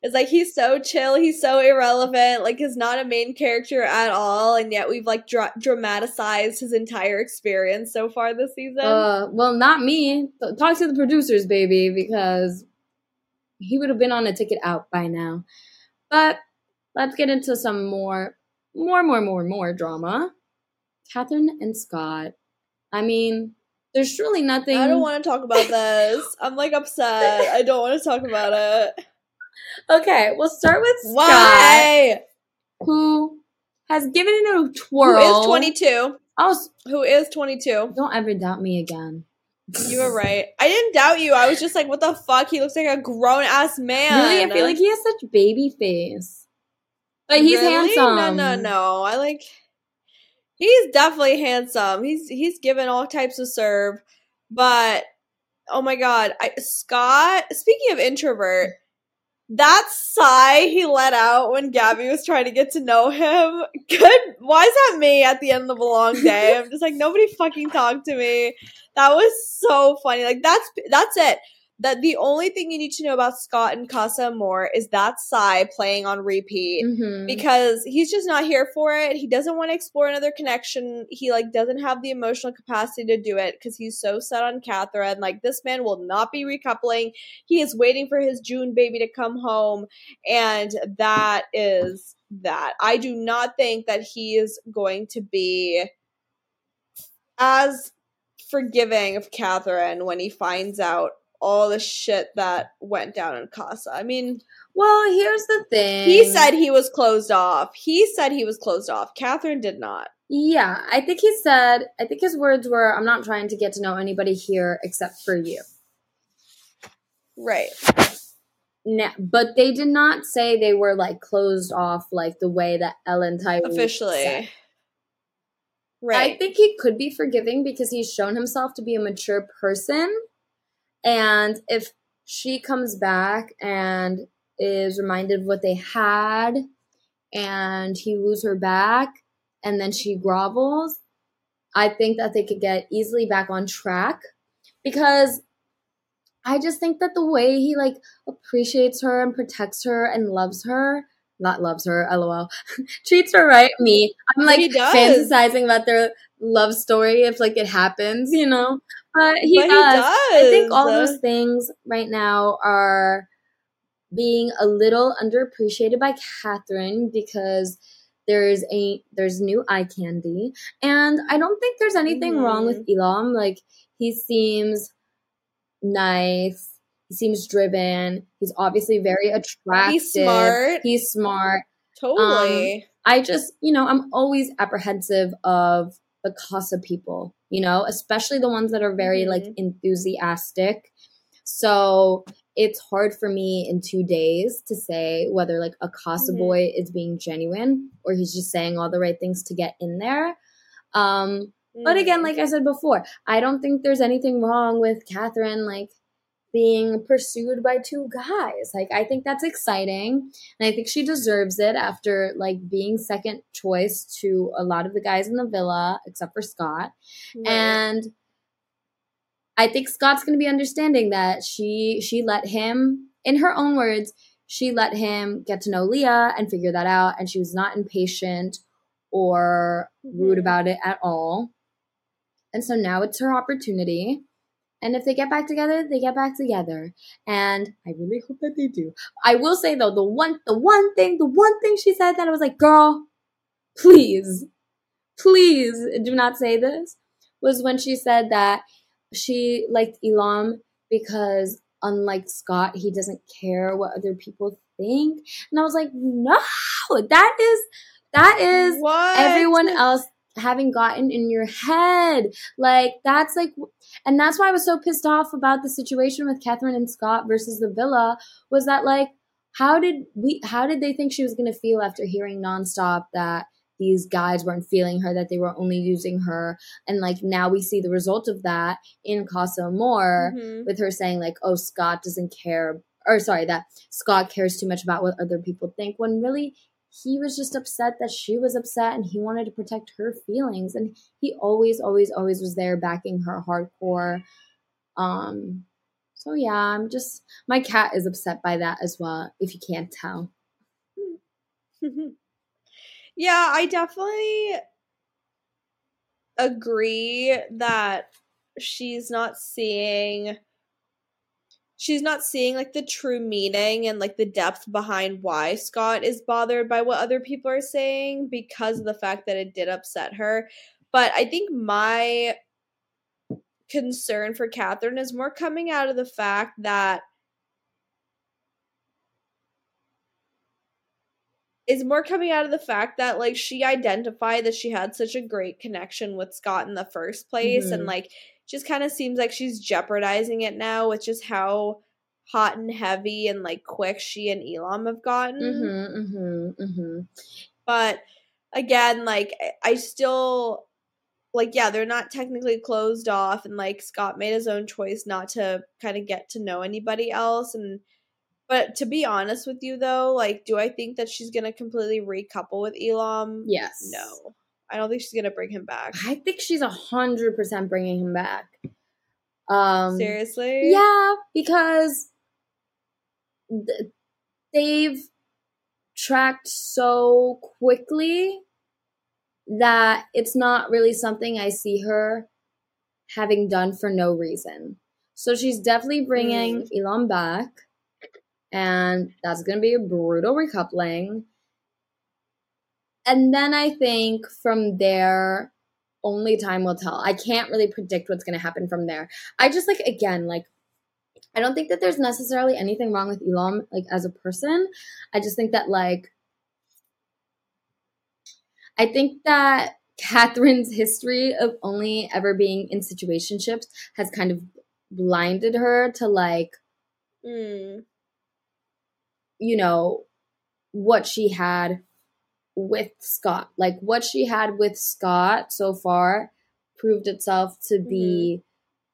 it's like he's so chill, he's so irrelevant, like he's not a main character at all, and yet we've like dra- dramatized his entire experience so far this season. Uh, well, not me. Talk to the producers, baby, because he would have been on a ticket out by now. But let's get into some more, more, more, more, more drama. Catherine and Scott. I mean, there's truly nothing. I don't want to talk about this. I'm like upset. I don't want to talk about it. Okay, we'll start with Scott, Why? who has given it a Who twirl. is 22? I was, Who is 22? don't ever doubt me again. You were right. I didn't doubt you. I was just like, what the fuck? He looks like a grown ass man. Really, I feel like he has such baby face, but he's Really? handsome. No, no, no. I like. He's definitely handsome. He's he's given all types of serve, but oh my god, I, Scott. Speaking of introvert, that sigh he let out when Gabby was trying to get to know him. Good. Why is that me at the end of a long day? I'm just like nobody fucking talked to me. That was so funny. Like that's that's it. That the only thing you need to know about Scott and Casa Amor is that sigh playing on repeat Mhm. because he's just not here for it. He doesn't want to explore another connection. He like doesn't have the emotional capacity to do it because he's so set on Catherine. Like this man will not be recoupling. He is waiting for his June baby to come home, and that is that. I do not think that he is going to be as forgiving of Catherine when he finds out all the shit that went down in Casa. I mean, Well, here's the thing. he said he was closed off. He said he was closed off. Catherine did not. Yeah, I think he said, I think his words were, I'm not trying to get to know anybody here except for you. Right. Now, but they did not say they were like closed off like the way that Ellen Tyree Officially. said. Right. I think he could be forgiving because he's shown himself to be a mature person. And if she comes back and is reminded of what they had and he woos her back and then she grovels, I think that they could get easily back on track because I just think that the way he like appreciates her and protects her and loves her, not loves her, lol, treats her right. Me, I'm like fantasizing about their love story if like it happens, you know. But he, But he does. I think does. all those things right now are being a little underappreciated by Catherine because there's a there's new eye candy, and I don't think there's anything wrong with Mm-hmm. Elom. Like he seems nice. He seems driven. He's obviously very attractive. He's smart. He's smart. totally. I just, you know, I'm always apprehensive of the Casa people, you know, especially the ones that are very like Mhm. enthusiastic. So it's hard for me in two days to say whether like a Casa Mhm. boy is being genuine or he's just saying all the right things to get in there. Um, but again, Mm. like I said before, I don't think there's anything wrong with Catherine like being pursued by two guys. Like I think that's exciting. And I think she deserves it after like being second choice to a lot of the guys in the villa, except for Scott. Right. And I think Scott's gonna be understanding that she she let him, in her own words, she let him get to know Leah and figure that out, and she was not impatient or rude Mhm. about it at all. And so now it's her opportunity. And if they get back together, they get back together. And I really hope that they do. I will say though, the one the one thing, the one thing she said that I was like, girl, please, please do not say this, was when she said that she liked Elom because unlike Scott, he doesn't care what other people think. And I was like, no, that is that is what? everyone else having gotten in your head. Like that's like, and that's why I was so pissed off about the situation with Catherine and Scott versus the villa. Was that like, how did we? How did they think she was gonna feel after hearing nonstop that these guys weren't feeling her, that they were only using her, and like now we see the result of that in Casa Amor Mhm. with her saying like, "Oh, Scott doesn't care," or sorry, that Scott cares too much about what other people think. When really he was just upset that she was upset, and he wanted to protect her feelings, and he always, always, always was there backing her hardcore. Um. So yeah, I'm just my cat is upset by that as well. If you can't tell. yeah, I definitely agree that she's not seeing she's not seeing like the true meaning and like the depth behind why Scott is bothered by what other people are saying because of the fact that it did upset her. But I think my concern for Catherine is more coming out of the fact that is more coming out of the fact that like she identified that she had such a great connection with Scott in the first place and Mhm. like just kind of seems like she's jeopardizing it now with just how hot and heavy and like quick she and Elom have gotten. Mm-hmm. Mm-hmm. Mm-hmm. But again, like I- still like yeah, they're not technically closed off and like Scott made his own choice not to kind of get to know anybody else and but to be honest with you though, like do I think that she's going to completely recouple with Elom? Yes. No. I don't think she's going to bring him back. I think she's a hundred percent bringing him back. Um, Seriously? Yeah, because th- they've tracked so quickly that it's not really something I see her having done for no reason. So she's definitely bringing Elom back, and that's going to be a brutal recoupling. And then I think from there, only time will tell. I can't really predict what's going to happen from there. I just like again like I don't think that there's necessarily anything wrong with Elom like as a person. I just think that like I think that Catherine's history of only ever being in situationships has kind of blinded her to like Mm. you know, what she had with Scott. Like what she had with Scott so far proved itself to be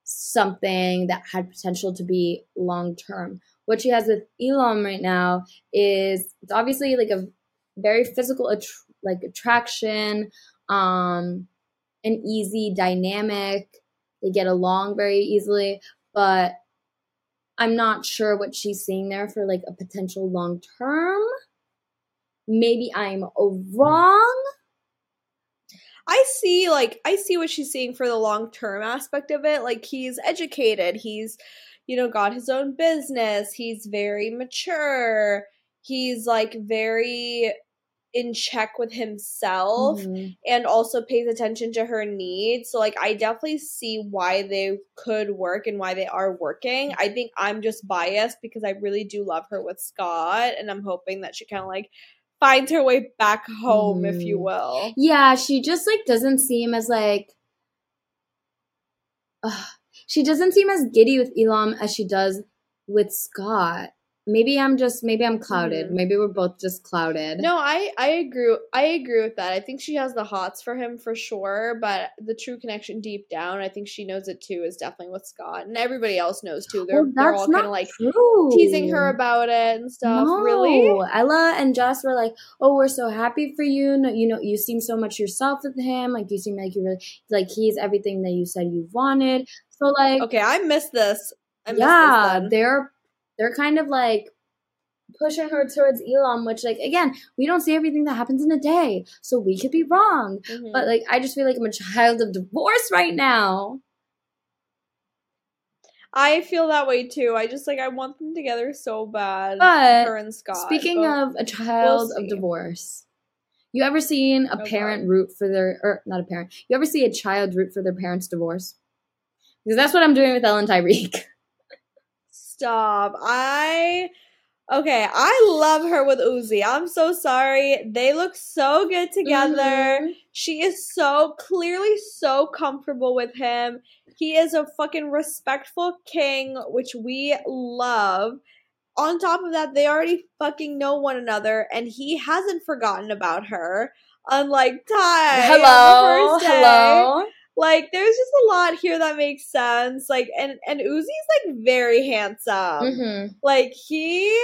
something that had potential to be long term. What she has with Elom right now is it's obviously like a very physical att- like attraction, um an easy dynamic. They get along very easily, but I'm not sure what she's seeing there for like a potential long term. Maybe I'm wrong. I see like I see what she's seeing for the long term aspect of it. Like he's educated, he's you know got his own business, he's very mature. He's like very in check with himself Mhm. and also pays attention to her needs. So like I definitely see why they could work and why they are working. I think I'm just biased because I really do love her with Scott and I'm hoping that she kind of like finds her way back home if you Mhm. will. Yeah, she just like doesn't seem as like Ugh. she doesn't seem as giddy with Elom as she does with Scott. Maybe I'm just maybe I'm clouded. Mhm. Maybe we're both just clouded. No, I I agree. I agree with that. I think she has the hots for him for sure, but the true connection deep down, I think she knows it too, is definitely with Scott, and everybody else knows too. They're Well, they're all kind of like true. teasing her about it and stuff. No, Really? Ella and Jess were like, "Oh, we're so happy for you. No, you know, you seem so much yourself with him. Like you seem like you really like he's everything that you said you wanted." So like, Okay, I missed this. I yeah, this they're they're kind of like pushing her towards Elom, which like again, we don't see everything that happens in a day, so we could be wrong. Mhm. But like, I just feel like I'm a child of divorce right now. I feel that way too. I just like I want them together so bad. But her and Scott. Speaking of a child we'll of divorce, you ever seen a Oh, parent God. root for their or not a parent? You ever see a child root for their parents' divorce? Because that's what I'm doing with Ellen Tyrique. Stop. I okay, I love her with Ouzy. I'm so sorry. They look so good together. Mhm. She is so clearly so comfortable with him. He is a fucking respectful king, which we love. On top of that, they already fucking know one another, and he hasn't forgotten about her. Unlike Ty, Hello, hello. Like, there's just a lot here that makes sense. Like, and and Ouzy's like very handsome. hmm Like he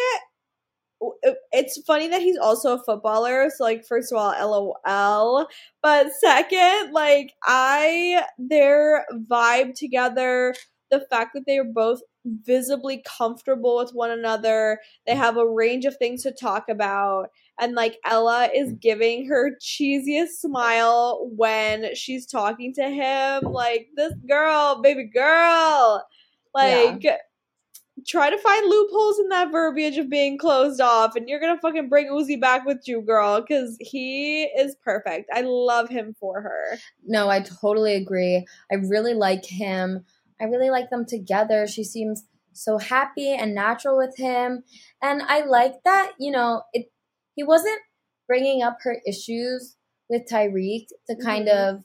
it's funny that he's also a footballer. So like first of all, LOL. But second, like I their vibe together, the fact that they are both visibly comfortable with one another, they have a range of things to talk about. And like Ella is mm. giving her cheesiest smile when she's talking to him. Like, this girl, baby girl. Like try to find loopholes in that verbiage of being closed off, and you're gonna fucking bring Ouzy back with you, girl, because he is perfect. I love him for her. No, I totally agree. I really like him. I really like them together. She seems so happy and natural with him. And I like that, you know, it he wasn't bringing up her issues with Tyrique to kind Mhm. of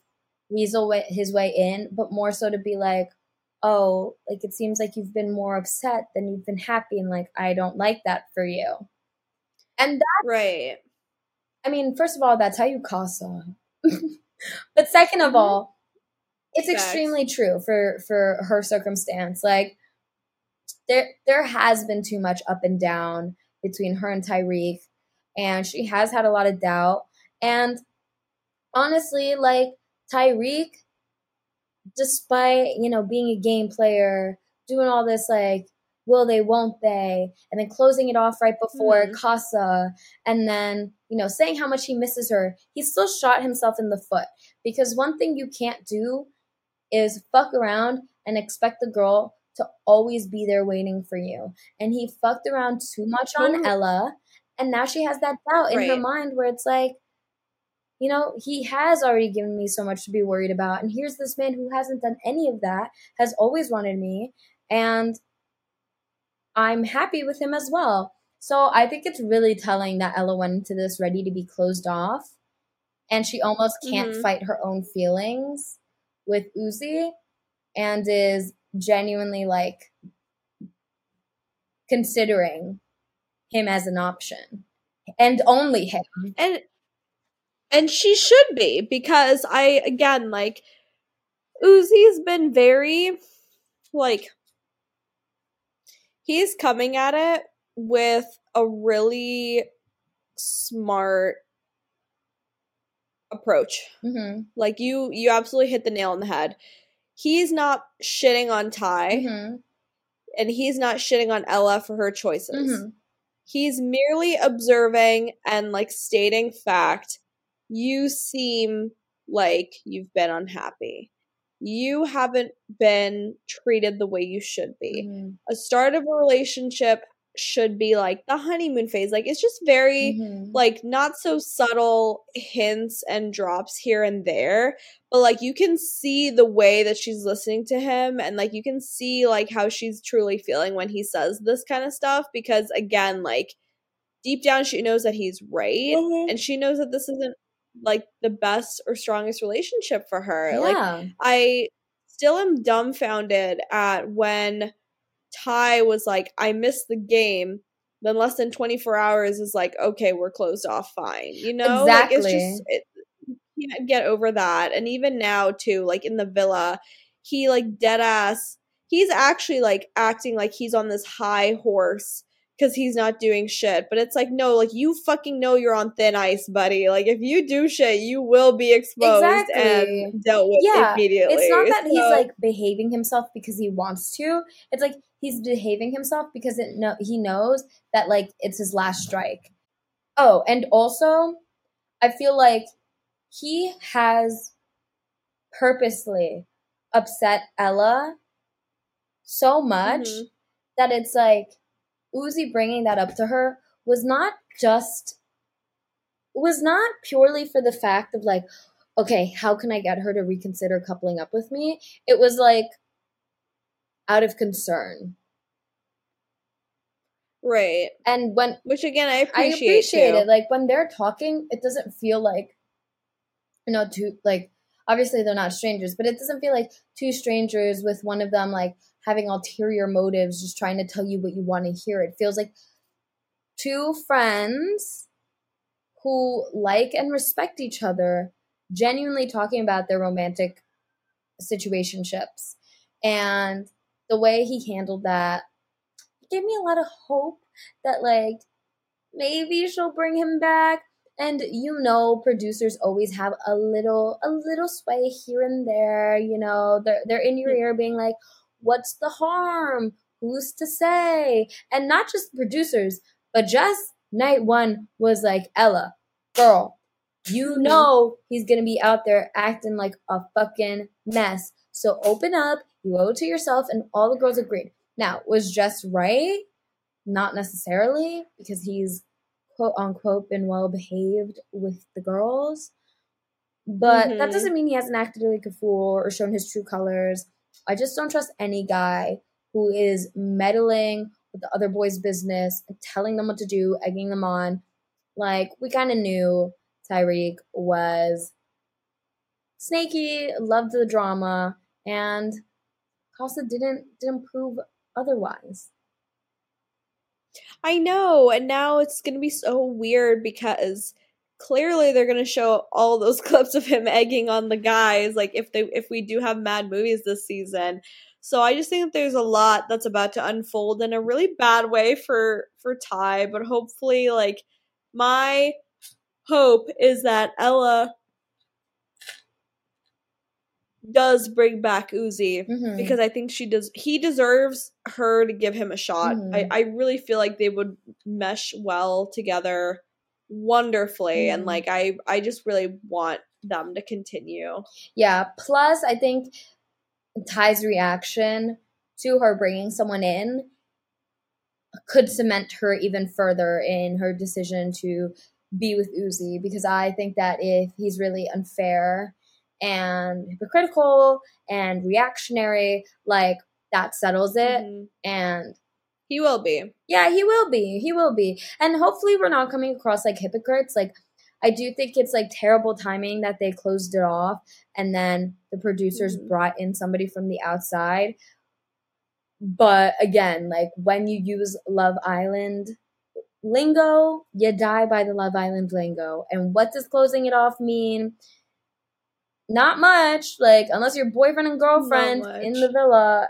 weasel his way in, but more so to be like, oh, like it seems like you've been more upset than you've been happy, and like I don't like that for you. And that's Right. I mean, first of all, that's how you casa. but 2nd of Mhm. all, it's extremely true for for her circumstance. Like there there has been too much up and down between her and Tyrique, and she has had a lot of doubt. And honestly, like Tyrique, despite you know being a game player, doing all this like will they, won't they, and then closing it off right before Mhm. Casa, and then you know saying how much he misses her, he still shot himself in the foot because one thing you can't do is fuck around and expect the girl to always be there waiting for you. And he fucked around too much on. Ella, and now she has that doubt in her mind where it's like, you know, he has already given me so much to be worried about, and here's this man who hasn't done any of that, has always wanted me, and I'm happy with him as well. So I think it's really telling that Ella went into this ready to be closed off. and she almost can't Mhm. fight her own feelings with Ouzy and is genuinely like considering him as an option and only him. and and she should be because I again like Ouzy's been very like he's coming at it with a really smart approach. hmm Like you you absolutely hit the nail on the head. He's not shitting on Ty hmm and he's not shitting on Ella for her choices. hmm He's merely observing and like stating fact. You seem like you've been unhappy. You haven't been treated the way you should be. hmm A start of a relationship should be like the honeymoon phase. Like it's just very hmm like not so subtle hints and drops here and there but like you can see the way that she's listening to him and like you can see like how she's truly feeling when he says this kind of stuff because again like deep down she knows that he's right Mhm. and she knows that this isn't like the best or strongest relationship for her like I still am dumbfounded at when Ty was like, I missed the game. Then less than 24 hours is like, okay, we're closed off fine. You know? Like it's Exactly. just it, you can't get over that. And even now too, like in the villa, he like dead ass he's actually like acting like he's on this high horse because he's not doing shit. But it's like, no, like you fucking know you're on thin ice, buddy. Like if you do shit, you will be exposed Exactly. and dealt with Yeah, immediately. It's not that he's like behaving himself because he wants to. It's like he's behaving himself because it no he knows that like it's his last strike. Oh, and also I feel like he has purposely upset Ella so much Mhm. that it's like Ouzy bringing that up to her was not just was not purely for the fact of like okay how can i get her to reconsider coupling up with me it was like out of concern right. and when Which again, I i appreciate. appreciate too. it like when they're talking it doesn't feel like you know two like obviously they're not strangers but it doesn't feel like two strangers with one of them like having ulterior motives just trying to tell you what you want to hear. It feels like two friends who like and respect each other genuinely talking about their romantic situationships. And the way he handled that gave me a lot of hope that like maybe she'll bring him back. And you know producers always have a little a little sway here and there you know they're, they're in your hmm. ear being like what's the harm who's to say and not just producers but just night one was like ella girl you Mhm. know he's gonna be out there acting like a fucking mess so open up you owe it to yourself and all the girls agreed now was just right not necessarily because he's quote unquote been well behaved with the girls. But that Mhm. doesn't mean he hasn't acted like a fool or shown his true colors. I just don't trust any guy who is meddling with the other boys' business telling them what to do, egging them on. Like we kind of knew Tyrique was snaky, loved the drama, and Casa didn't didn't prove otherwise. I know, and now it's gonna be so weird because clearly they're gonna show all those clips of him egging on the guys, like if they if we do have mad movies this season. So I just think that there's a lot that's about to unfold in a really bad way for for Ty, but hopefully like my hope is that Ella does bring back Ouzy Mhm. because I think she does. He deserves her to give him a shot. Mhm. I, I really feel like they would mesh well together, wonderfully, and Mhm. like I I just really want them to continue. Yeah. Plus, I think Ty's reaction to her bringing someone in could cement her even further in her decision to be with Ouzy because I think that if he's really unfair and hypocritical and reactionary, like that settles it. Mhm. And He will be. yeah, he will be. He will be. And hopefully we're not coming across like hypocrites. Like I do think it's like terrible timing that they closed it off and then the producers Mhm. brought in somebody from the outside. But again, like when you use Love Island lingo, you die by the Love Island lingo. And what does closing it off mean? Not much. Like unless you're boyfriend and girlfriend in the villa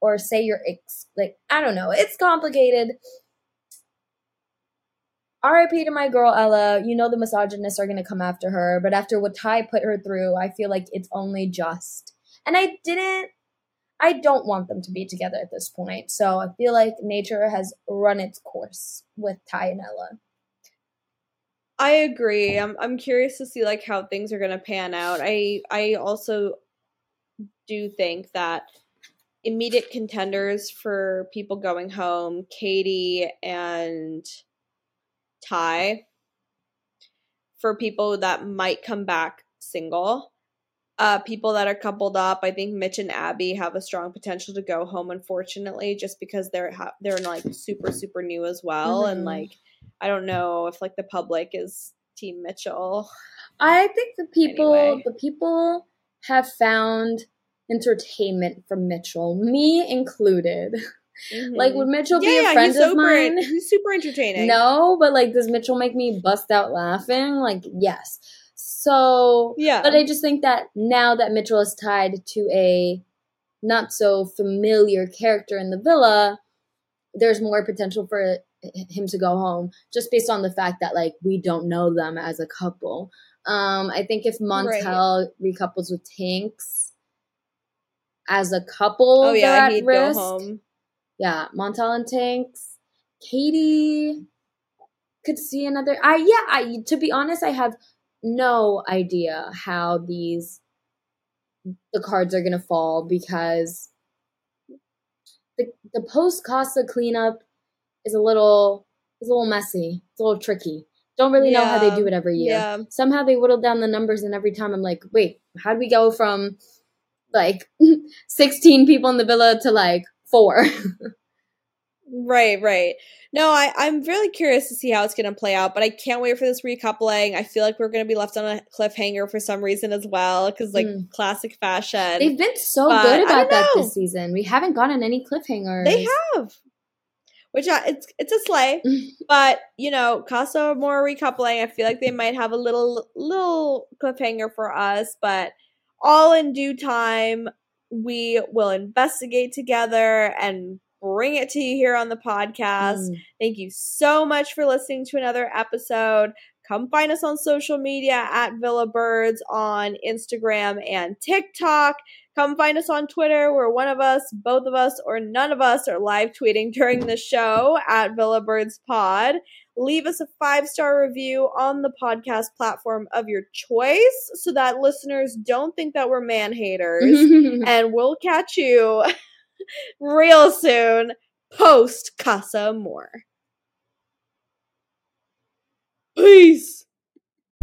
or say you're ex like I don't know. It's complicated. RIP to my girl Ella. You know the misogynists are gonna come after her, but after what Ty put her through, I feel like it's only just. And I didn't I don't want them to be together at this point. So I feel like nature has run its course with Ty and Ella. I agree. I'm I'm curious to see like how things are going to pan out. I I also do think that immediate contenders for people going home, Katie and Ty for people that might come back single. Uh, people that are coupled up, I think Mitch and Abby have a strong potential to go home. Unfortunately, just because they're ha- they're like super super new as well, and Mhm. like I don't know if like the public is Team Mitchel. I think the people Anyway. the people have found entertainment from Mitchel, me included. Like would Mitchel be Mm-hmm. a yeah, friend he's of super, mine? he's super entertaining. No, but like does Mitchel make me bust out laughing? Like yes. So yeah, But I just think that now that Mitchel is tied to a not so familiar character in the villa, there's more potential for him to go home just based on the fact that like we don't know them as a couple. Um, I think if Montel recouples with Tinks as a couple, oh yeah, at he'd risk. go home. Yeah, Montel and Tanks, Katie could see another. I yeah. I to be honest, I have no idea how these the cards are gonna fall because the the post Casa cleanup is a little is a little messy. It's a little tricky. Don't really know how they do it every year. Yeah, Somehow they whittle down the numbers, and every time I'm like, wait, how do we go from like 16 people in the villa to like four? right, right. No, I I'm really curious to see how it's gonna play out, but I can't wait for this recoupling. I feel like we're gonna be left on a cliffhanger for some reason as well, because like Mm. classic fashion. They've been so But good about that know. this season. We haven't gotten any cliffhangers. They have. Which I, it's it's a sleigh, but you know, Casa Amor recoupling. I feel like they might have a little little cliffhanger for us, but all in due time, we will investigate together and bring it to you here on the podcast. Mm. Thank you so much for listening to another episode. Come find us on social media at Villa Birds on Instagram and TikTok. Come find us on Twitter where one of us, both of us, or none of us are live tweeting during the show at Villa Birds Pod. Leave us a five star review on the podcast platform of your choice so that listeners don't think that we're man haters. and we'll catch you real soon post Casa Amor. Peace.